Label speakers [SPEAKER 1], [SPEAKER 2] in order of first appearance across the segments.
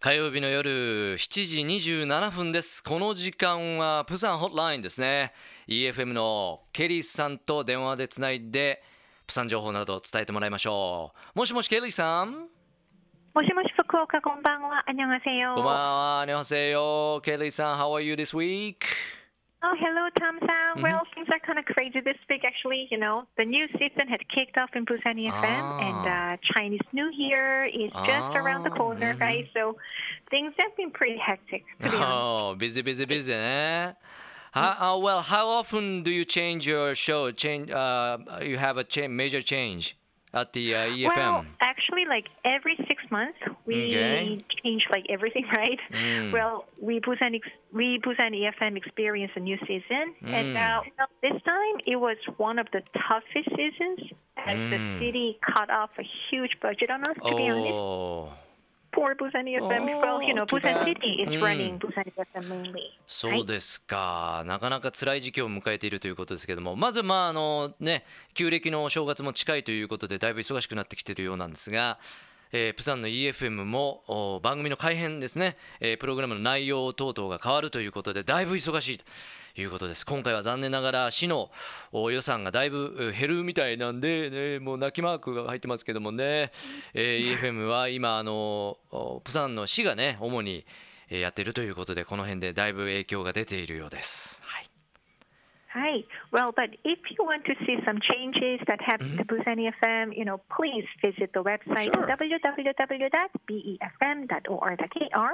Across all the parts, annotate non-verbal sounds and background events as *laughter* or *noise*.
[SPEAKER 1] 火曜日の夜7時27分ですこの時間はプサンホットラインですね EFM のケリーさんと電話でつないでプサン情報などを伝えてもらいましょうもしもしケリーさん
[SPEAKER 2] もしもし福岡こんばんは。안녕하세よ。
[SPEAKER 1] こんばんは、안녕하세 요。 ケリーさん、How are you this week?
[SPEAKER 2] Oh, hello, Tom San. Well, things are kind of crazy this week, actually. You know, the new season had kicked off in Busan FM,
[SPEAKER 1] Ah.
[SPEAKER 2] and uh, Chinese New Year is just around the corner,
[SPEAKER 1] Mhm.
[SPEAKER 2] right? So things have been pretty hectic, be.
[SPEAKER 1] Oh, busy, busy, busy ね。How, uh, well, how often do you change your show? Change, uh, you have a cha- major change at the uh, EFM.
[SPEAKER 2] Well, actually, like every months, we
[SPEAKER 1] Okay.
[SPEAKER 2] change like everything, right?
[SPEAKER 1] Mm.
[SPEAKER 2] Well, we Busan ex- we Busan EFM experienced a new season, and uh, well, this time it was one of the toughest seasons as the
[SPEAKER 1] Mm.
[SPEAKER 2] city cut off a huge budget on us. To be honest,
[SPEAKER 1] oh.
[SPEAKER 2] poor Busan EFM. well, you know,
[SPEAKER 1] Oh,
[SPEAKER 2] Busan. City is
[SPEAKER 1] Mm.
[SPEAKER 2] running Busan EFM mainly.
[SPEAKER 1] そうですか、なかなか辛い時期を迎えているということですけどもまずまああのね旧暦のお正月も近いということでだいぶ忙しくなってきているようなんですが、えープサンの EFM も番組の改編ですね、えープログラムの内容等々が変わるということでだいぶ忙しいということです。今回は残念ながら市の予算がだいぶ減るみたいなんで、ね、もう泣きマークが入ってますけどもね、えー EFM は今あのプサンの市がね主にやっているということでこの辺でだいぶ影響が出ているようです。はい、
[SPEAKER 2] Hi. Well, but if you want to see some changes that happen to Busan EFM, you know, please visit the website
[SPEAKER 1] Sure.
[SPEAKER 2] www.befm.or.kr.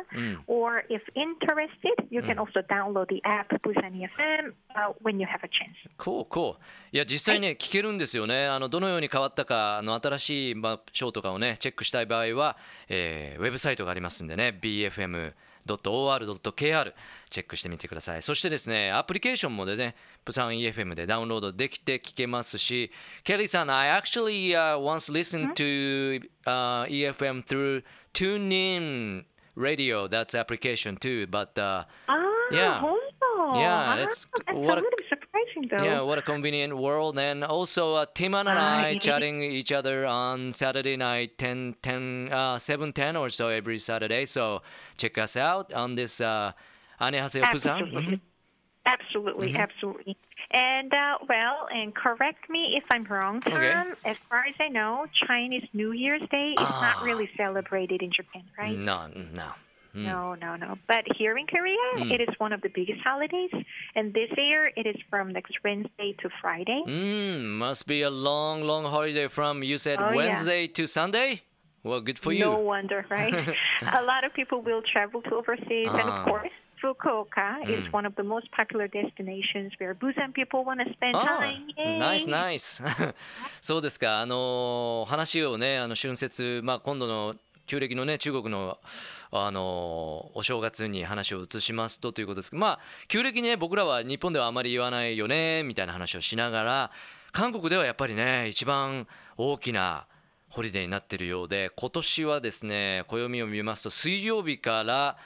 [SPEAKER 2] Or if interested, you can also download the app Busan EFM uh, when you have a chance.
[SPEAKER 1] こうこういや実際ね聞けるんですよねあのどのように変わったかあの新しい、まあ、ショーとかをねチェックしたい場合は、えーウェブサイトがありますんでね bfm.or.kr チェックしてみてくださいそしてですねアプリケーションもでねプサン EFM でダウンロードできて聞けますしケリーさん I actually、uh, once listened to、uh, EFM through TuneIn Radio that's application too but、uh,
[SPEAKER 2] Ah,
[SPEAKER 1] Yeah. Yeah,
[SPEAKER 2] Ah,
[SPEAKER 1] that's what
[SPEAKER 2] a
[SPEAKER 1] a-
[SPEAKER 2] little surprising, though.
[SPEAKER 1] Yeah, what a convenient world. And also, uh, Tim and I
[SPEAKER 2] Right. *laughs*
[SPEAKER 1] chatting each other on Saturday night, 10, 10, uh, 7, 10 or so every Saturday. So check us out on this uh, 안녕하세요, 부산.
[SPEAKER 2] Absolutely. Absolutely, absolutely. And uh, well, and correct me if I'm wrong, Tom.
[SPEAKER 1] Okay.
[SPEAKER 2] As far as I know, Chinese New Year's Day is
[SPEAKER 1] Ah.
[SPEAKER 2] not really celebrated in Japan, right?
[SPEAKER 1] No, no.
[SPEAKER 2] No, no, no. But here in Korea, it is one of the biggest holidays, and this year it is from next Wednesday to Friday.
[SPEAKER 1] Mm, must be a long, long holiday from, you said,
[SPEAKER 2] Oh, yeah.
[SPEAKER 1] Wednesday to Sunday? Well, good for you.
[SPEAKER 2] No wonder, right? *laughs* a lot of people will travel to overseas, and
[SPEAKER 1] Ah.
[SPEAKER 2] of course. Fukuoka is one of the most popular destinations where Busan people want to spend
[SPEAKER 1] あ
[SPEAKER 2] time.
[SPEAKER 1] あ
[SPEAKER 2] Yay!
[SPEAKER 1] ナイスナイス*laughs* そうですかあのー話をねあの春節まあ今度の 旧暦のね中国のあのお正月に話を移しますとということですけどまあ旧暦ね僕らは日本ではあまり言わないよねみたいな話をしながら韓国ではやっぱりね一番大きなホリデーになってるようで今年はですね暦を見ますと水曜日から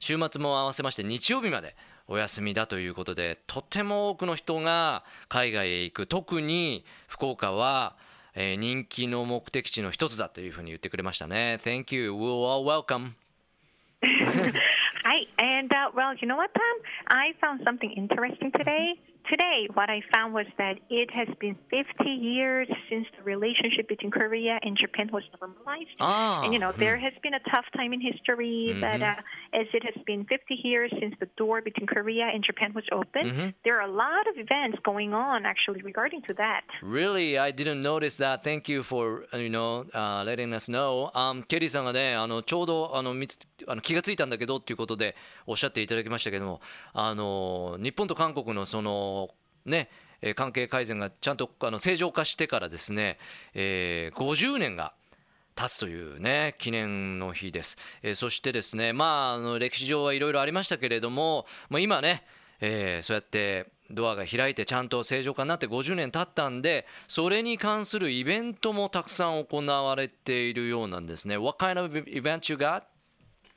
[SPEAKER 1] 週末も合わせまして日曜日までお休みだということでとても多くの人が海外へ行く。特に福岡は、えー人気の目的地の一つだというふうに言ってくれましたね Thank you, we're all welcome
[SPEAKER 2] Hi, and uh, well, you know what, Tom? I found something interesting today. Today, what I found was that it has been 50 years since the relationship between Korea and Japan was normalized.
[SPEAKER 1] ああ
[SPEAKER 2] And you know, there has been a tough time in history, but uh, as it has been 50 years since the door between Korea and Japan was open, there are a lot of events going on actually regarding to that.
[SPEAKER 1] Really, I didn't notice that. Thank you for you know、uh, letting us know. Um, ケリーさんがね、あのちょうどあの見つあの気がついたんだけどっていうことでおっしゃっていただきましたけども、あの日本と韓国のその ね。えー関係改善がちゃんとあの正常化してからですね、えー50年が経つというね記念の日です、えーそしてですねまああの歴史上はいろいろありましたけれども、まあ、今ね、えーそうやってドアが開いてちゃんと正常化になって50年経ったんでそれに関するイベントもたくさん行われているようなんですね What kind of event you got?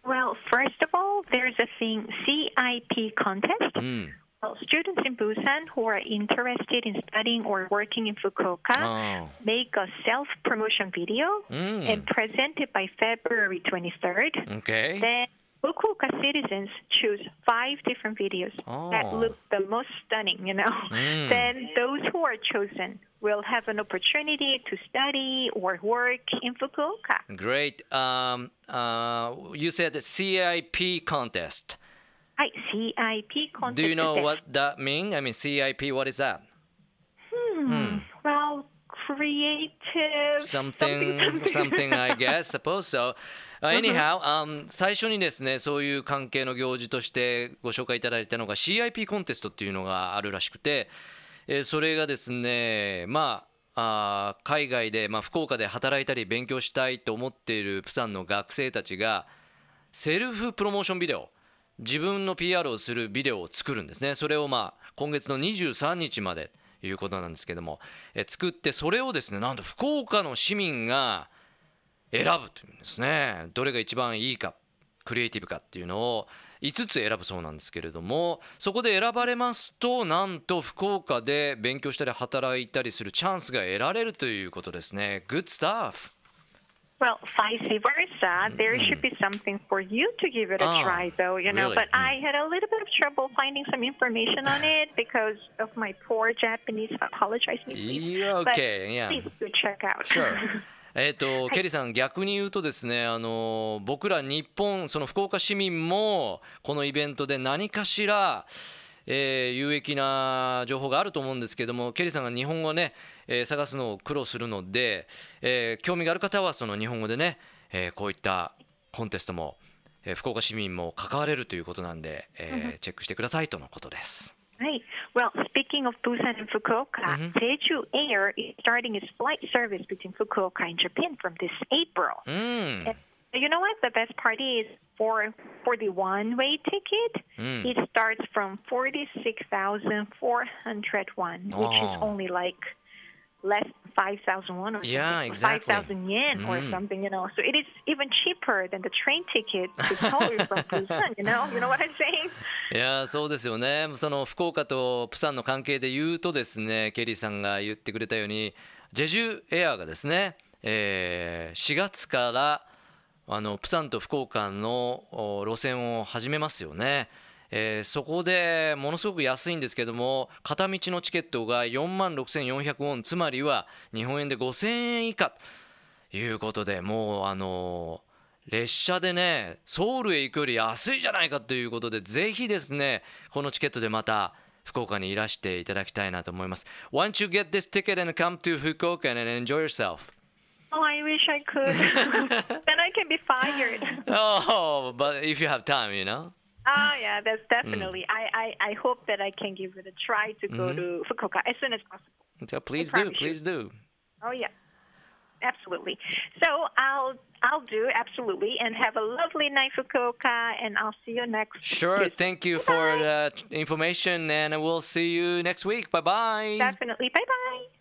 [SPEAKER 2] Well, first of all, there's a thing CIP contest, Well, students in Busan who are interested in studying or working in Fukuoka
[SPEAKER 1] Oh.
[SPEAKER 2] make a self promotion video
[SPEAKER 1] Mm.
[SPEAKER 2] and present it by February 23rd.
[SPEAKER 1] Okay.
[SPEAKER 2] Then Fukuoka citizens choose five different videos that
[SPEAKER 1] Oh.
[SPEAKER 2] look the most stunning, you know.
[SPEAKER 1] Mm. *laughs*
[SPEAKER 2] Then those who are chosen will have an opportunity to study or work in Fukuoka.
[SPEAKER 1] Great. Um, uh, you said the CIP contest.
[SPEAKER 2] はい、CIP contest.
[SPEAKER 1] Do you know what that mean? I mean, CIP, what is that?
[SPEAKER 2] Hmm. Well, creative
[SPEAKER 1] something something I guess suppose so Uh, anyhow、um, 最初にですねそういう関係の行事としてご紹介いただいたのが CIP コンテストっていうのがあるらしくて、えーそれがですねまああー海外で、まあ、福岡で働いたり勉強したいと思っているプサンの学生たちがセルフプロモーションビデオ自分の PR をするビデオを作るんですね。それをまあ今月の23日までということなんですけども。え作ってそれをですねなんと福岡の市民が選ぶというんですね。どれが一番いいかクリエイティブかっていうのを5つ選ぶそうなんですけれども。そこで選ばれますとなんと福岡で勉強したり働いたりするチャンスが得られるということですね。Good stuff!
[SPEAKER 2] Well, vice versa. There should be something for you to give it a
[SPEAKER 1] Ah,
[SPEAKER 2] try, though, you know.
[SPEAKER 1] really?
[SPEAKER 2] But I had a little bit of trouble finding some information on it because of my poor Japanese. Apologize. Miss Lee.
[SPEAKER 1] Yeah,
[SPEAKER 2] But
[SPEAKER 1] okay, yeah.
[SPEAKER 2] Please do check out.
[SPEAKER 1] Sure. えっとケリーさん逆に言うとですねあの僕ら日本その福岡市民もこのイベントで何かしら、えー有益な情報があると思うんですけどもケリーさんが日本語ね、えー探すのを苦労するので、えー興味がある方はその日本語でね、えーこういったコンテストも、えー福岡市民も関われるということなんで、えーチェックしてくださいとのことです。
[SPEAKER 2] Right. Well, speaking of Busan and Fukuoka, Jeju Air is starting its flight service between Fukuoka and Japan from this April.
[SPEAKER 1] うん、
[SPEAKER 2] And you know what? The best part is for for the one-way ticket,
[SPEAKER 1] Mm.
[SPEAKER 2] it starts from forty-six thousand four hundred one, which is
[SPEAKER 1] Oh.
[SPEAKER 2] only like less than five thousand one or
[SPEAKER 1] Yeah, exactly.
[SPEAKER 2] five thousand yen or
[SPEAKER 1] Mm.
[SPEAKER 2] something, you know. So it is even cheaper than the train ticket to Seoul from Busan. You know, you know what I'm saying?
[SPEAKER 1] いやーそうですよねその福岡とプサンの関係で言うとですねケリーさんが言ってくれたようにジェジュエアがですね、えー4月からあのプサンと福岡のお路線を始めますよね。えーそこでものすごく安いんですけども片道のチケットが4万6400ウォンつまりは日本円で5000円以下ということでもうあの列車でねソウルへ行くより安いじゃないかということでぜひですねこのチケットでまた福岡にいらしていただきたいなと思います。Don't you get this ticket and come to Fukuoka and enjoy yourself?
[SPEAKER 2] Oh, I wish I could. *laughs* then I can be fired. *laughs*
[SPEAKER 1] Oh, but if you have time, you know?
[SPEAKER 2] Oh yeah, that's mm. definitely. I, I I hope that I can give it a try to go mm-hmm. to Fukuoka as soon as possible.
[SPEAKER 1] So please do,
[SPEAKER 2] promise you.
[SPEAKER 1] please do.
[SPEAKER 2] Oh yeah, absolutely. So I'll I'll do absolutely, and have a lovely night, Fukuoka, and I'll see you next.
[SPEAKER 1] Week.
[SPEAKER 2] Sure,
[SPEAKER 1] thank you for the information and we'll see you next week. Bye bye.
[SPEAKER 2] Definitely. Bye bye.